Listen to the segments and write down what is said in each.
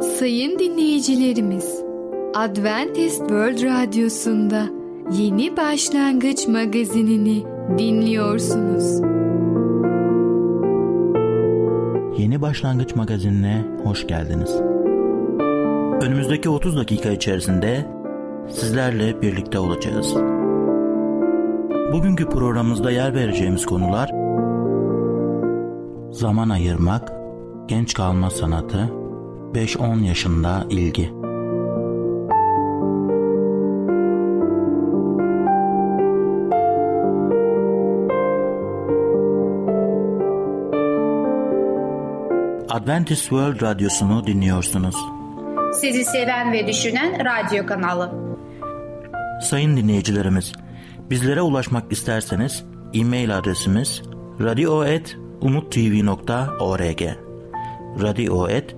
Sayın dinleyicilerimiz, Adventist World Radyosu'nda Yeni Başlangıç magazinini dinliyorsunuz. Yeni Başlangıç magazinine hoş geldiniz. Önümüzdeki 30 dakika içerisinde sizlerle birlikte olacağız. Bugünkü programımızda yer vereceğimiz konular zaman ayırmak, genç kalma sanatı, 5-10 yaşında ilgi. Adventist World Radyosu'nu dinliyorsunuz. Sizi seven ve düşünen radyo kanalı. Sayın dinleyicilerimiz, bizlere ulaşmak isterseniz e-mail adresimiz radio.umutv.org radio.umutv.org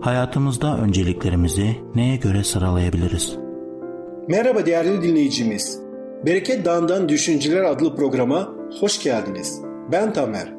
Hayatımızda önceliklerimizi neye göre sıralayabiliriz? Merhaba değerli dinleyicimiz. Bereket Dağı'ndan Düşünceler adlı programa hoş geldiniz. Ben Tamer.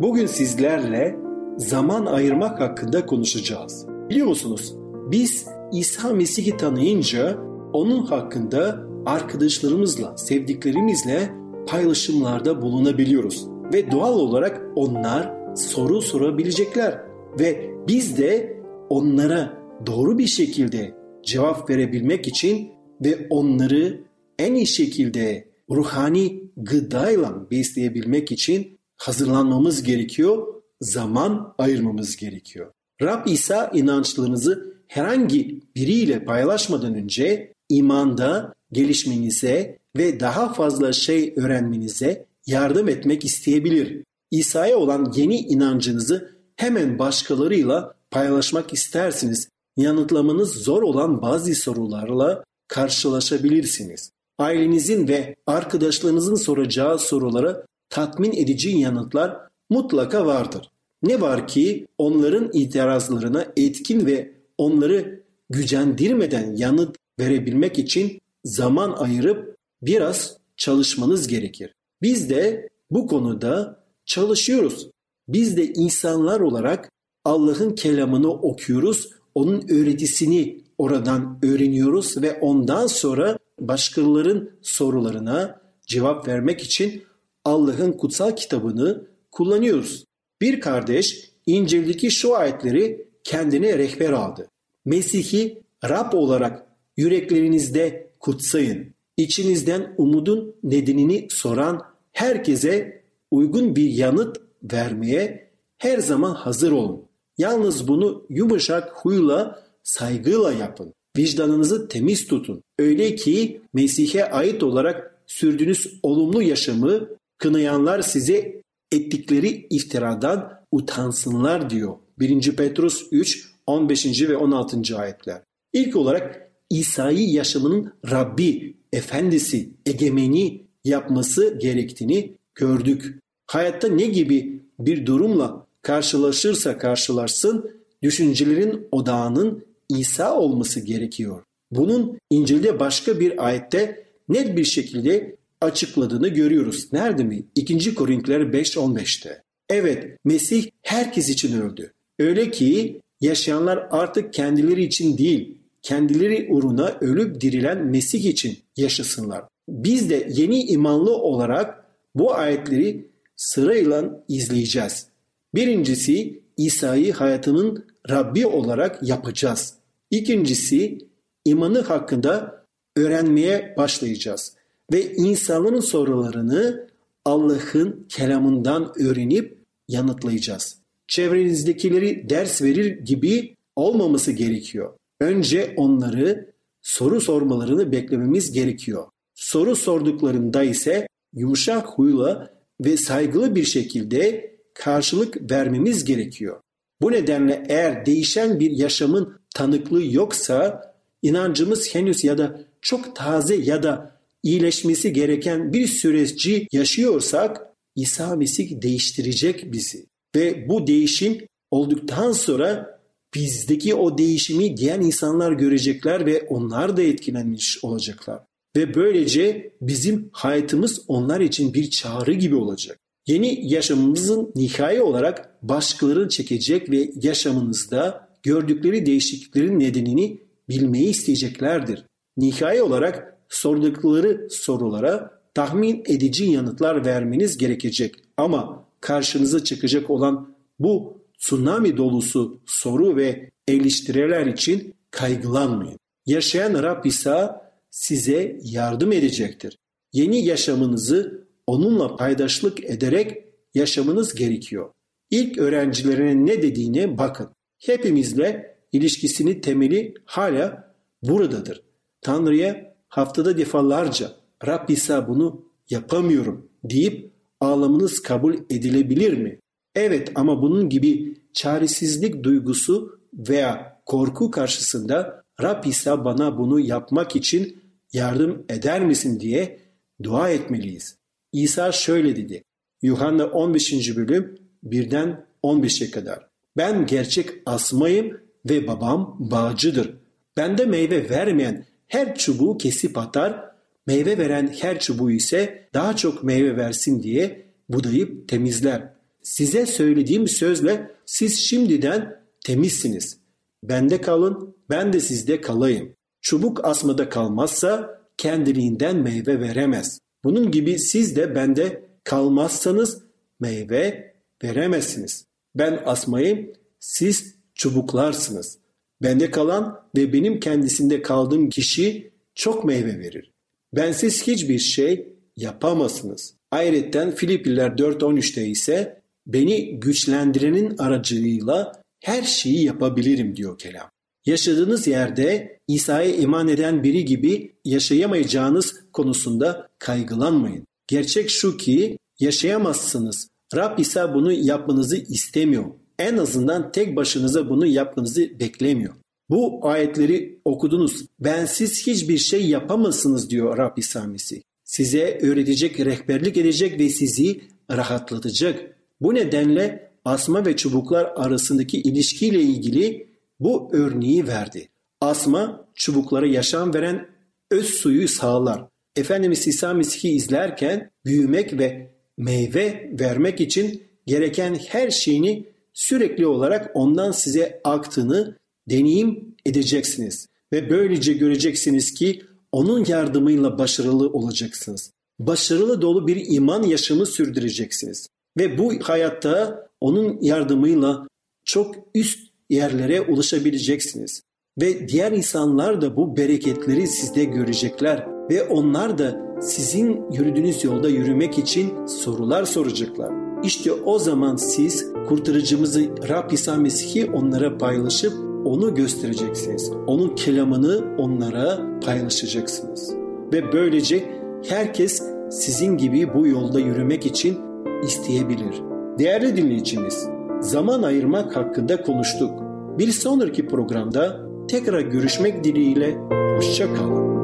Bugün sizlerle zaman ayırmak hakkında konuşacağız. Biliyor musunuz? Biz İsa Mesih'i tanıyınca onun hakkında arkadaşlarımızla, sevdiklerimizle paylaşımlarda bulunabiliyoruz. Ve doğal olarak onlar soru sorabilecekler. Ve biz de onlara doğru bir şekilde cevap verebilmek için ve onları en iyi şekilde ruhani gıdayla besleyebilmek için hazırlanmamız gerekiyor, zaman ayırmamız gerekiyor. Rab İsa inançlarınızı herhangi biriyle paylaşmadan önce imanda gelişmenize ve daha fazla şey öğrenmenize yardım etmek isteyebilir. İsa'ya olan yeni inancınızı hemen başkalarıyla paylaşmak istersiniz. Yanıtlamanız zor olan bazı sorularla karşılaşabilirsiniz. Ailenizin ve arkadaşlarınızın soracağı sorulara tatmin edici yanıtlar mutlaka vardır. Ne var ki onların itirazlarına etkin ve onları gücendirmeden yanıt verebilmek için zaman ayırıp biraz çalışmanız gerekir. Biz de bu konuda çalışıyoruz. Biz de insanlar olarak Allah'ın kelamını okuyoruz, onun öğretisini oradan öğreniyoruz ve ondan sonra başkalarının sorularına cevap vermek için Allah'ın kutsal kitabını kullanıyoruz. Bir kardeş İncil'deki şu ayetleri kendine rehber aldı. Mesih'i Rab olarak yüreklerinizde kutsayın. İçinizden umudun nedenini soran herkese uygun bir yanıt vermeye her zaman hazır olun. Yalnız bunu yumuşak huyla, saygıyla yapın. Vicdanınızı temiz tutun. Öyle ki Mesih'e ait olarak sürdüğünüz olumlu yaşamı kınayanlar size ettikleri iftiradan utansınlar diyor. 1. Petrus 3, 15. ve 16. ayetler. İlk olarak İsa'yı yaşamının Rabbi, Efendisi, egemeni yapması gerektiğini gördük. Hayatta ne gibi bir durumla karşılaşırsa karşılaşsın düşüncelerin odağının İsa olması gerekiyor. Bunun İncil'de başka bir ayette net bir şekilde açıkladığını görüyoruz. Nerede mi? 2. Korintiler 5.15'te. Evet Mesih herkes için öldü. Öyle ki yaşayanlar artık kendileri için değil, kendileri uğruna ölüp dirilen Mesih için yaşasınlar. Biz de yeni imanlı olarak bu ayetleri sırayla izleyeceğiz. Birincisi İsa'yı hayatının Rabbi olarak yapacağız. İkincisi imanı hakkında öğrenmeye başlayacağız ve insanların sorularını Allah'ın kelamından öğrenip yanıtlayacağız. Çevrenizdekileri ders verir gibi olmaması gerekiyor. Önce onları soru sormalarını beklememiz gerekiyor. Soru sorduklarında ise yumuşak huyla ve saygılı bir şekilde karşılık vermemiz gerekiyor. Bu nedenle eğer değişen bir yaşamın tanıklığı yoksa inancımız henüz ya da çok taze ya da iyileşmesi gereken bir süreci yaşıyorsak İsa Mesih değiştirecek bizi. Ve bu değişim olduktan sonra bizdeki o değişimi diğer insanlar görecekler ve onlar da etkilenmiş olacaklar. Ve böylece bizim hayatımız onlar için bir çağrı gibi olacak. Yeni yaşamımızın nihai olarak başkalarını çekecek ve yaşamınızda gördükleri değişikliklerin nedenini bilmeyi isteyeceklerdir. Nihai olarak sordukları sorulara tahmin edici yanıtlar vermeniz gerekecek. Ama karşınıza çıkacak olan bu tsunami dolusu soru ve eleştiriler için kaygılanmayın. Yaşayan Rab İsa size yardım edecektir. Yeni yaşamınızı onunla paydaşlık ederek yaşamınız gerekiyor. İlk öğrencilerine ne dediğine bakın. Hepimizle ilişkisini temeli hala buradadır. Tanrı'ya haftada defalarca Rab İsa bunu yapamıyorum deyip ağlamanız kabul edilebilir mi? Evet ama bunun gibi çaresizlik duygusu veya korku karşısında Rab İsa bana bunu yapmak için yardım eder misin diye dua etmeliyiz. İsa şöyle dedi. Yuhanna 15. bölüm 1'den 15'e kadar. Ben gerçek asmayım ve babam bağcıdır. Bende meyve vermeyen her çubuğu kesip atar, meyve veren her çubuğu ise daha çok meyve versin diye budayıp temizler. Size söylediğim sözle siz şimdiden temizsiniz. Bende kalın, ben de sizde kalayım. Çubuk asmada kalmazsa kendiliğinden meyve veremez. Bunun gibi siz de bende kalmazsanız meyve veremezsiniz. Ben asmayım, siz çubuklarsınız. Bende kalan ve benim kendisinde kaldığım kişi çok meyve verir. Bensiz hiçbir şey yapamazsınız. Ayrıca Filipliler 4.13'te ise beni güçlendirenin aracılığıyla her şeyi yapabilirim diyor kelam. Yaşadığınız yerde İsa'ya iman eden biri gibi yaşayamayacağınız konusunda kaygılanmayın. Gerçek şu ki yaşayamazsınız. Rab İsa bunu yapmanızı istemiyor. En azından tek başınıza bunu yapmanızı beklemiyor. Bu ayetleri okudunuz. Bensiz hiçbir şey yapamazsınız diyor Rab İsa Mesih. Size öğretecek, rehberlik edecek ve sizi rahatlatacak. Bu nedenle asma ve çubuklar arasındaki ilişkiyle ilgili bu örneği verdi. Asma çubuklara yaşam veren öz suyu sağlar. Efendimiz İsa Mesih'i izlerken büyümek ve meyve vermek için gereken her şeyini sürekli olarak ondan size aktığını deneyim edeceksiniz. Ve böylece göreceksiniz ki onun yardımıyla başarılı olacaksınız. Başarılı dolu bir iman yaşamı sürdüreceksiniz. Ve bu hayatta onun yardımıyla çok üst yerlere ulaşabileceksiniz. Ve diğer insanlar da bu bereketleri sizde görecekler ve onlar da sizin yürüdüğünüz yolda yürümek için sorular soracaklar. İşte o zaman siz kurtarıcımızı Rab İsa Mesih'i onlara paylaşıp onu göstereceksiniz. Onun kelamını onlara paylaşacaksınız. Ve böylece herkes sizin gibi bu yolda yürümek için isteyebilir. Değerli dinleyicimiz, zaman ayırmak hakkında konuştuk. Bir sonraki programda tekrar görüşmek dileğiyle hoşça kalın.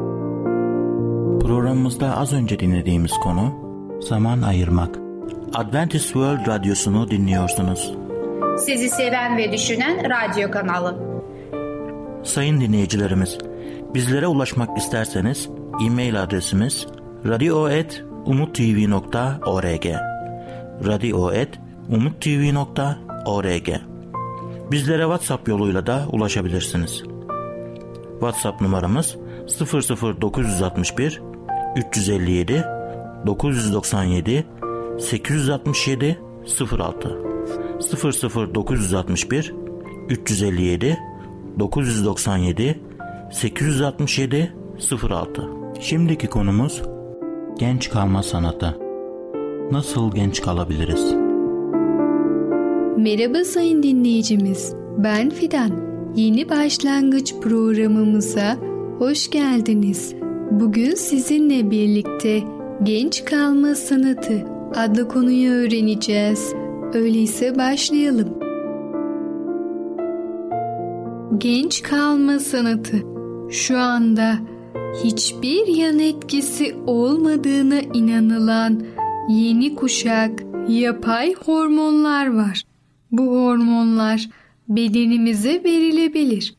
Programımızda az önce dinlediğimiz konu zaman ayırmak. Adventist World Radyosu'nu dinliyorsunuz. Sizi seven ve düşünen radyo kanalı. Sayın dinleyicilerimiz, bizlere ulaşmak isterseniz e-mail adresimiz radio.umutv.org radio.umutv.org Bizlere WhatsApp yoluyla da ulaşabilirsiniz. WhatsApp numaramız 00961 357 997 867 06 00961 357 997 867 06 Şimdiki konumuz genç kalma sanatı. Nasıl genç kalabiliriz? Merhaba sayın dinleyicimiz. Ben Fidan. Yeni başlangıç programımıza hoş geldiniz. Bugün sizinle birlikte genç kalma sanatı adlı konuyu öğreneceğiz. Öyleyse başlayalım. Genç kalma sanatı. şu anda hiçbir yan etkisi olmadığına inanılan yeni kuşak yapay hormonlar var. Bu hormonlar bedenimize verilebilir.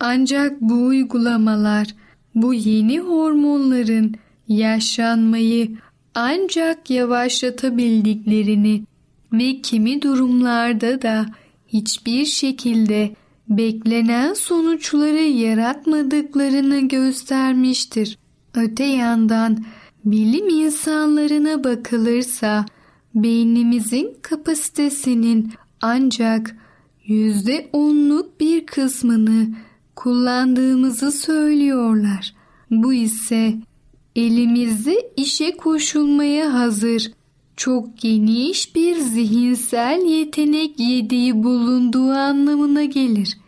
Ancak bu uygulamalar bu yeni hormonların yaşlanmayı ancak yavaşlatabildiklerini ve kimi durumlarda da hiçbir şekilde beklenen sonuçları yaratmadıklarını göstermiştir. Öte yandan bilim insanlarına bakılırsa beynimizin kapasitesinin ancak yüzde onluk bir kısmını kullandığımızı söylüyorlar. Bu ise elimizde işe koşulmaya hazır çok geniş bir zihinsel yetenek yediği bulunduğu anlamına gelir.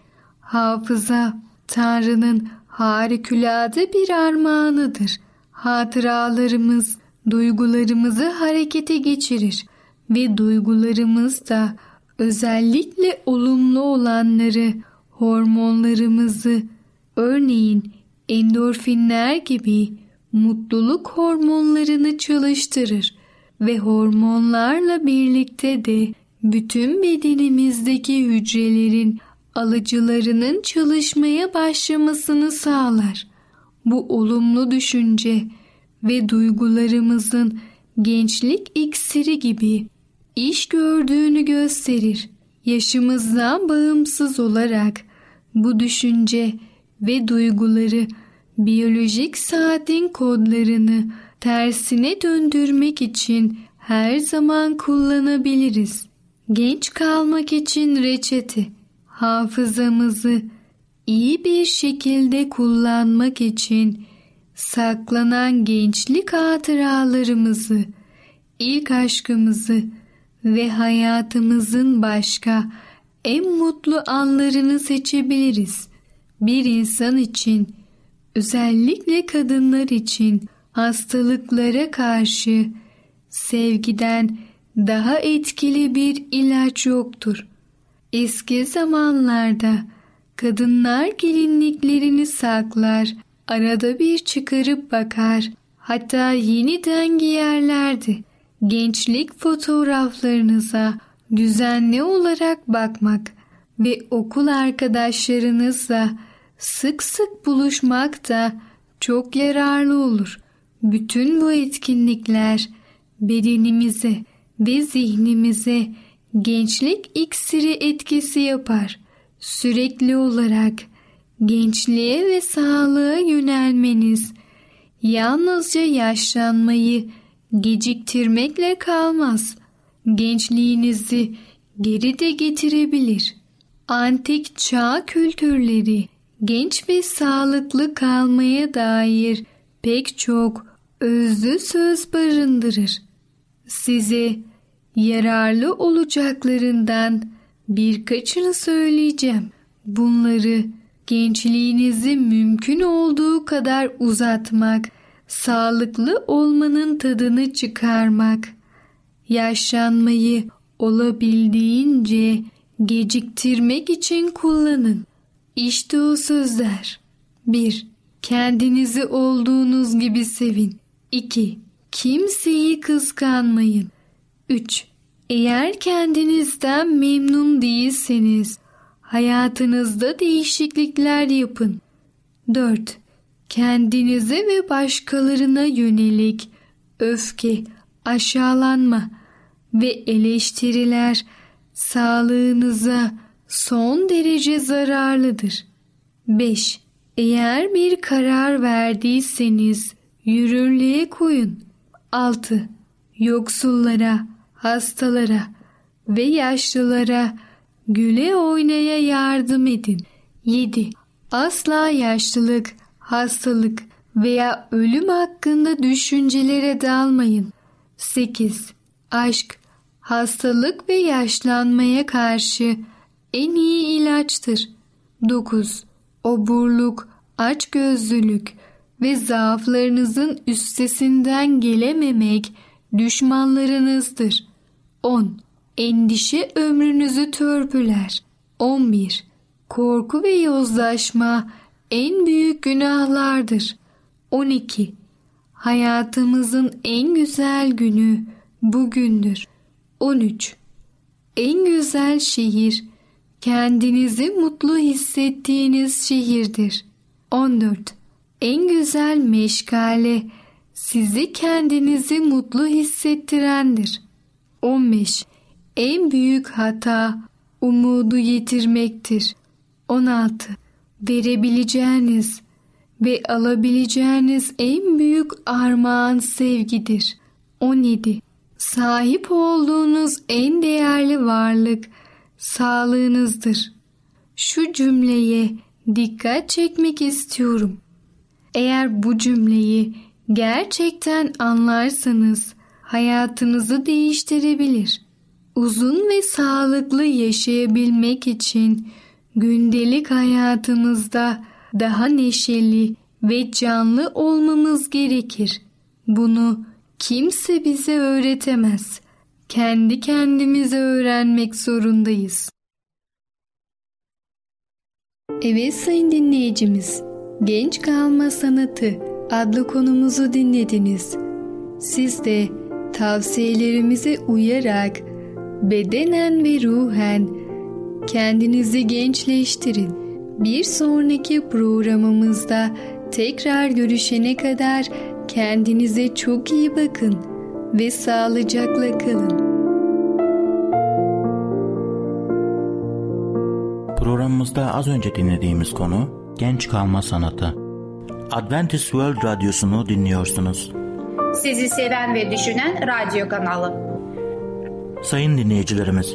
Hafıza, Tanrı'nın harikulade bir armağanıdır. Hatıralarımız, duygularımızı harekete geçirir ve duygularımız da özellikle olumlu olanları, hormonlarımızı, örneğin endorfinler gibi mutluluk hormonlarını çalıştırır ve hormonlarla birlikte de bütün bedenimizdeki hücrelerin alıcılarının çalışmaya başlamasını sağlar. Bu olumlu düşünce ve duygularımızın gençlik iksiri gibi iş gördüğünü gösterir. Yaşımızdan bağımsız olarak bu düşünce ve duyguları biyolojik saatin kodlarını tersine döndürmek için her zaman kullanabiliriz. Genç kalmak için reçete. Hafızamızı iyi bir şekilde kullanmak için saklanan gençlik hatıralarımızı, ilk aşkımızı ve hayatımızın başka en mutlu anlarını seçebiliriz. Bir insan için, özellikle kadınlar için hastalıklara karşı sevgiden daha etkili bir ilaç yoktur. Eski zamanlarda kadınlar gelinliklerini saklar, arada bir çıkarıp bakar, hatta yeniden giyerlerdi. Gençlik fotoğraflarınıza düzenli olarak bakmak ve okul arkadaşlarınızla sık sık buluşmak da çok yararlı olur. Bütün bu etkinlikler bedenimize ve zihnimize gençlik iksiri etkisi yapar. Sürekli olarak gençliğe ve sağlığa yönelmeniz yalnızca yaşlanmayı geciktirmekle kalmaz. Gençliğinizi geri de getirebilir. Antik çağ kültürleri genç ve sağlıklı kalmaya dair pek çok özlü söz barındırır. Size yararlı olacaklarından birkaçını söyleyeceğim. Bunları gençliğinizi mümkün olduğu kadar uzatmak, sağlıklı olmanın tadını çıkarmak, yaşlanmayı olabildiğince geciktirmek için kullanın. İşte o sözler. 1. Kendinizi olduğunuz gibi sevin. 2. Kimseyi kıskanmayın. 3. Eğer kendinizden memnun değilseniz hayatınızda değişiklikler yapın. 4. Kendinize ve başkalarına yönelik öfke, aşağılanma ve eleştiriler sağlığınıza son derece zararlıdır. 5. Eğer bir karar verdiyseniz yürürlüğe koyun. 6. Yoksullara, hastalara ve yaşlılara güle oynaya yardım edin. 7. Asla yaşlılık, hastalık veya ölüm hakkında düşüncelere dalmayın. 8. Aşk, hastalık ve yaşlanmaya karşı en iyi ilaçtır. 9 oburluk, açgözlülük ve zaaflarınızın üstesinden gelememek düşmanlarınızdır. 10. Endişe ömrünüzü törpüler. 11. Korku ve yozlaşma en büyük günahlardır. 12. Hayatımızın en güzel günü bugündür. 13. En güzel şehir kendinizi mutlu hissettiğiniz şehirdir. 14. En güzel meşgale sizi kendinizi mutlu hissettirendir. 15. En büyük hata umudu yitirmektir. 16. Verebileceğiniz ve alabileceğiniz en büyük armağan sevgidir. 17. Sahip olduğunuz en değerli varlık sağlığınızdır. Şu cümleye dikkat çekmek istiyorum. Eğer bu cümleyi gerçekten anlarsanız hayatınızı değiştirebilir. Uzun ve sağlıklı yaşayabilmek için gündelik hayatımızda daha neşeli ve canlı olmamız gerekir. Bunu kimse bize öğretemez. Kendi kendimize öğrenmek zorundayız. Evet sayın dinleyicimiz, Genç Kalma Sanatı adlı konumuzu dinlediniz. Siz de tavsiyelerimize uyarak bedenen ve ruhen kendinizi gençleştirin. Bir sonraki programımızda tekrar görüşene kadar kendinize çok iyi bakın ve sağlıcakla kalın. Programımızda az önce dinlediğimiz konu genç kalma sanatı. Adventist World Radyosu'nu dinliyorsunuz. Sizi seven ve düşünen radyo kanalı. Sayın dinleyicilerimiz,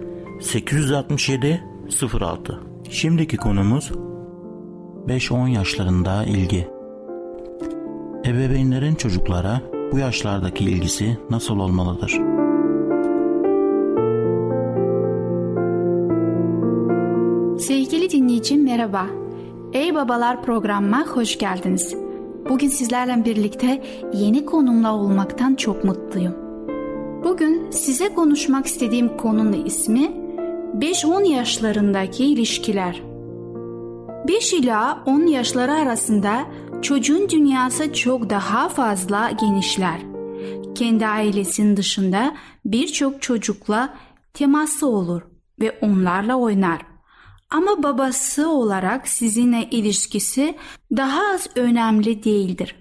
867 06 Şimdiki konumuz 5-10 yaşlarında ilgi. Ebeveynlerin çocuklara bu yaşlardaki ilgisi nasıl olmalıdır? Sevgili dinleyicim merhaba. Ey Babalar programıma hoş geldiniz. Bugün sizlerle birlikte yeni konumla olmaktan çok mutluyum. Bugün size konuşmak istediğim konunun ismi 5-10 yaşlarındaki ilişkiler. 5 ila 10 yaşları arasında çocuğun dünyası çok daha fazla genişler. Kendi ailesinin dışında birçok çocukla teması olur ve onlarla oynar. Ama babası olarak sizinle ilişkisi daha az önemli değildir.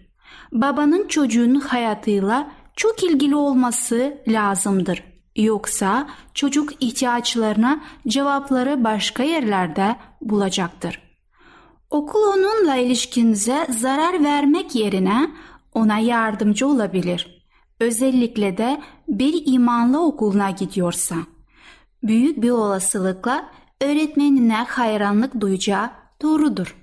Babanın çocuğun hayatıyla çok ilgili olması lazımdır. Yoksa çocuk ihtiyaçlarına cevapları başka yerlerde bulacaktır. Okul onunla ilişkinize zarar vermek yerine ona yardımcı olabilir. Özellikle de bir imanlı okuluna gidiyorsa. Büyük bir olasılıkla öğretmenine hayranlık duyacağı doğrudur.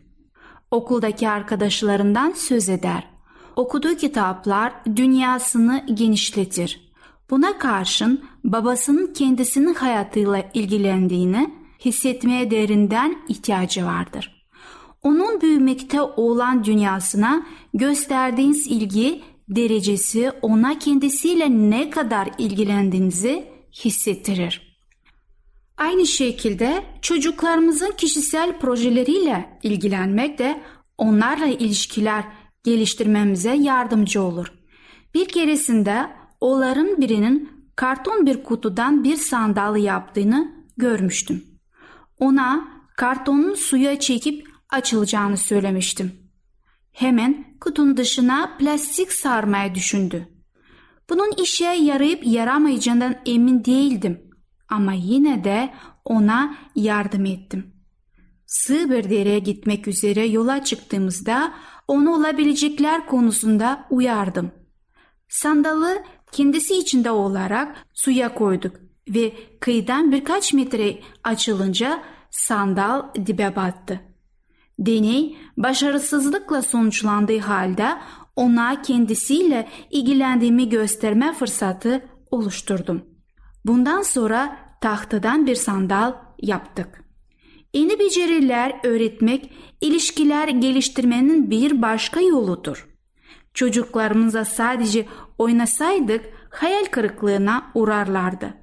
Okuldaki arkadaşlarından söz eder. Okuduğu kitaplar dünyasını genişletir. Buna karşın babasının kendisinin hayatıyla ilgilendiğini hissetmeye derinden ihtiyacı vardır. Onun büyümekte olan dünyasına gösterdiğiniz ilgi derecesi ona kendisiyle ne kadar ilgilendiğinizi hissettirir. Aynı şekilde çocuklarımızın kişisel projeleriyle ilgilenmek de onlarla ilişkiler geliştirmemize yardımcı olur. Bir keresinde onların birinin karton bir kutudan bir sandalye yaptığını görmüştüm. Ona kartonun suya çekip açılacağını söylemiştim. Hemen kutunun dışına plastik sarmaya düşündü. Bunun işe yarayıp yaramayacağından emin değildim ama yine de ona yardım ettim. Sığ bir dereye gitmek üzere yola çıktığımızda onu olabilecekler konusunda uyardım. Sandalı kendisi içinde olarak suya koyduk ve kıyıdan birkaç metre açılınca sandal dibe battı. Deney başarısızlıkla sonuçlandığı halde ona kendisiyle ilgilendiğimi gösterme fırsatı oluşturdum. Bundan sonra tahtadan bir sandal yaptık. Yeni beceriler öğretmek, ilişkiler geliştirmenin bir başka yoludur. Çocuklarımıza sadece oynasaydık hayal kırıklığına uğrarlardı.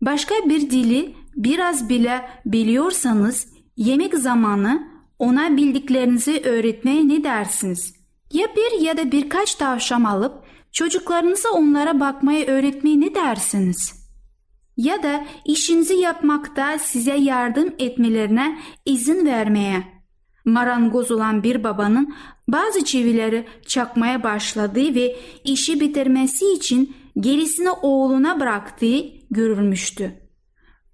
Başka bir dili biraz bile biliyorsanız yemek zamanı ona bildiklerinizi öğretmeye ne dersiniz? Ya bir ya da birkaç tavşan alıp çocuklarınıza onlara bakmayı öğretmeye ne dersiniz? Ya da işinizi yapmakta size yardım etmelerine izin vermeye. Marangoz olan bir babanın bazı çivileri çakmaya başladığı ve işi bitirmesi için gerisini oğluna bıraktığı görülmüştü.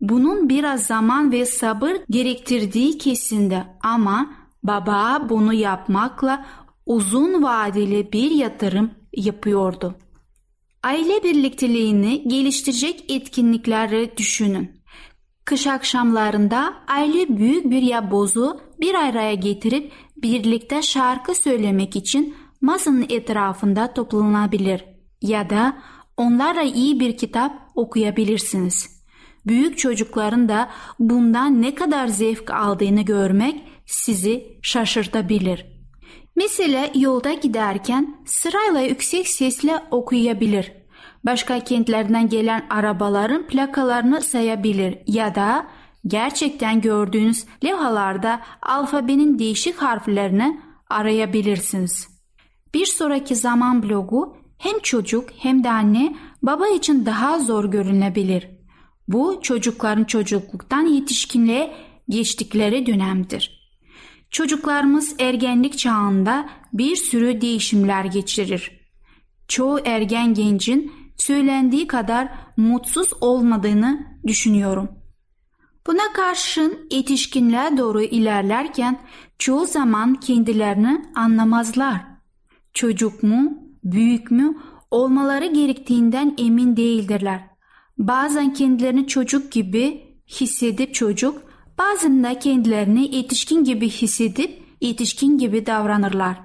Bunun biraz zaman ve sabır gerektirdiği kesindi ama baba bunu yapmakla uzun vadeli bir yatırım yapıyordu. Aile birlikteliğini geliştirecek etkinlikleri düşünün. Kış akşamlarında aile büyük bir yabozu bir araya getirip birlikte şarkı söylemek için masanın etrafında toplanabilir ya da onlarla iyi bir kitap okuyabilirsiniz. Büyük çocukların da bundan ne kadar zevk aldığını görmek sizi şaşırtabilir. Mesela yolda giderken sırayla yüksek sesle okuyabilir. Başka kentlerden gelen arabaların plakalarını sayabilir ya da gerçekten gördüğünüz levhalarda alfabenin değişik harflerini arayabilirsiniz. Bir sonraki zaman blogu hem çocuk hem de anne baba için daha zor görünebilir. Bu çocukların çocukluktan yetişkinliğe geçtikleri dönemdir. Çocuklarımız ergenlik çağında bir sürü değişimler geçirir. Çoğu ergen gencin söylendiği kadar mutsuz olmadığını düşünüyorum. Buna karşın yetişkinliğe doğru ilerlerken çoğu zaman kendilerini anlamazlar. Çocuk mu, büyük mü olmaları gerektiğinden emin değildirler. Bazen kendilerini çocuk gibi hissedip çocuk, bazen de kendilerini yetişkin gibi hissedip yetişkin gibi davranırlar.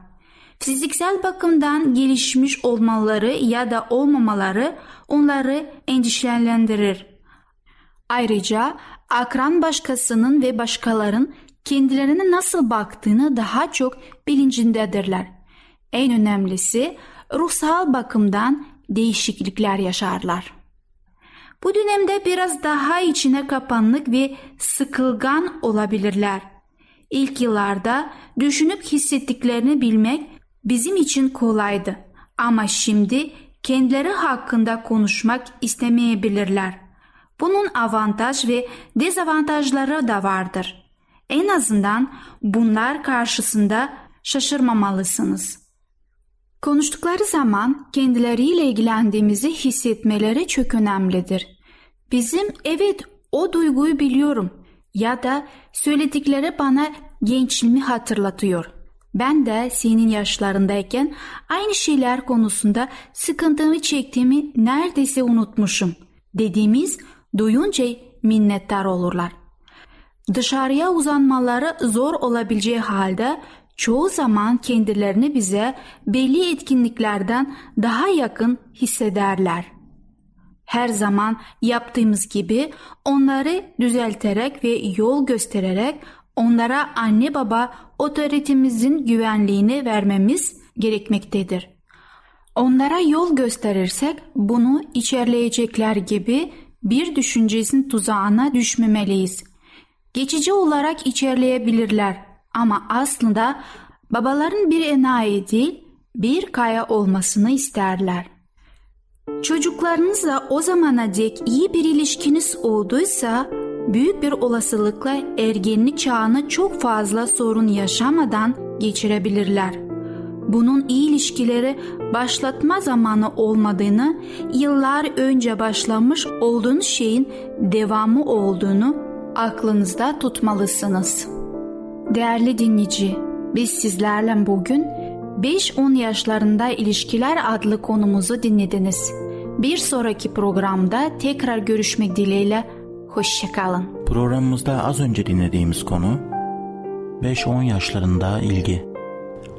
Fiziksel bakımdan gelişmiş olmaları ya da olmamaları onları endişelendirir. Ayrıca akran başkasının ve başkaların kendilerine nasıl baktığını daha çok bilincindedirler. En önemlisi ruhsal bakımdan değişiklikler yaşarlar. Bu dönemde biraz daha içine kapanlık ve sıkılgan olabilirler. İlk yıllarda düşünüp hissettiklerini bilmek bizim için kolaydı. Ama şimdi kendileri hakkında konuşmak istemeyebilirler. Bunun avantaj ve dezavantajları da vardır. En azından bunlar karşısında şaşırmamalısınız. Konuştukları zaman kendileriyle ilgilendiğimizi hissetmeleri çok önemlidir. Bizim evet o duyguyu biliyorum ya da söyledikleri bana gençliğimi hatırlatıyor. Ben de senin yaşlarındayken aynı şeyler konusunda sıkıntımı çektiğimi neredeyse unutmuşum dediğimiz duyunca minnettar olurlar. Dışarıya uzanmaları zor olabileceği halde çoğu zaman kendilerini bize belli etkinliklerden daha yakın hissederler. Her zaman yaptığımız gibi onları düzelterek ve yol göstererek onlara anne baba otoritemizin güvenliğini vermemiz gerekmektedir. Onlara yol gösterirsek bunu içerleyecekler gibi bir düşüncesin tuzağına düşmemeliyiz. Geçici olarak içerleyebilirler ama aslında babaların bir enayi değil bir kaya olmasını isterler. Çocuklarınızla o zamana dek iyi bir ilişkiniz olduysa büyük bir olasılıkla ergenlik çağını çok fazla sorun yaşamadan geçirebilirler. Bunun iyi ilişkileri başlatma zamanı olmadığını, yıllar önce başlamış olduğunuz şeyin devamı olduğunu aklınızda tutmalısınız. Değerli dinleyici, biz sizlerle bugün 5-10 yaşlarında ilişkiler adlı konumuzu dinlediniz. Bir sonraki programda tekrar görüşmek dileğiyle Hoşçakalın. Programımızda az önce dinlediğimiz konu 5-10 yaşlarında ilgi.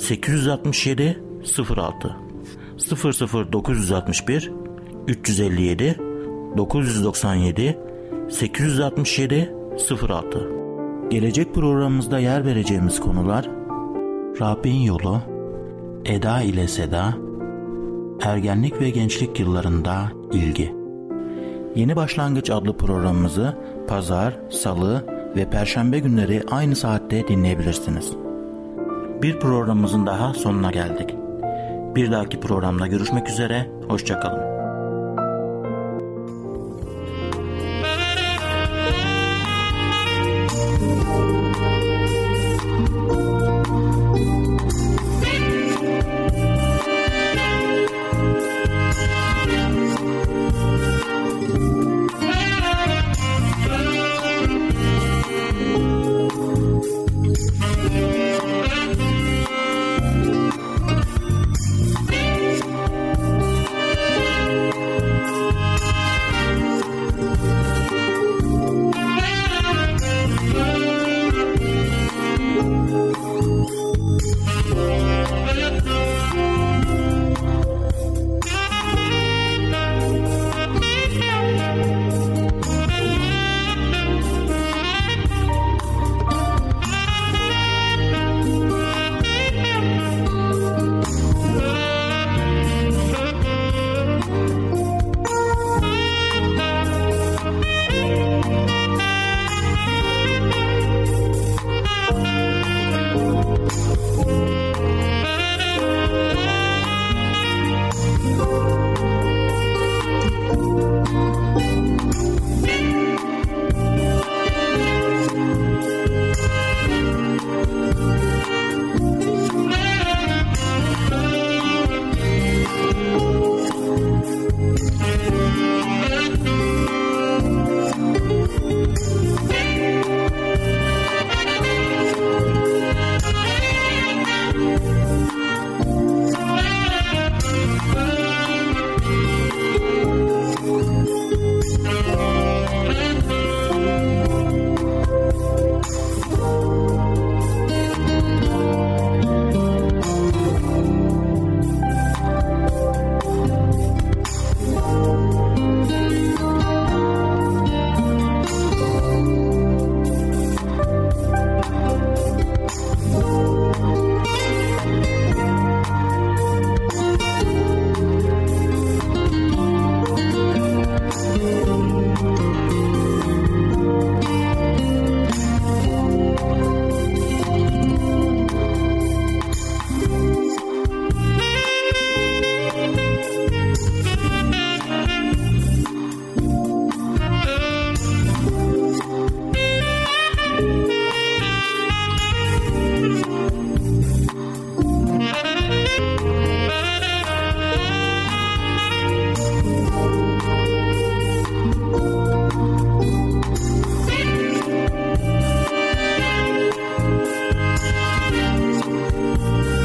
867 06 00961 357 997 867 06 Gelecek programımızda yer vereceğimiz konular Rabbin yolu, Eda ile Seda, ergenlik ve gençlik yıllarında ilgi. Yeni Başlangıç adlı programımızı pazar, salı ve perşembe günleri aynı saatte dinleyebilirsiniz. Bir programımızın daha sonuna geldik. Bir dahaki programda görüşmek üzere, hoşçakalın.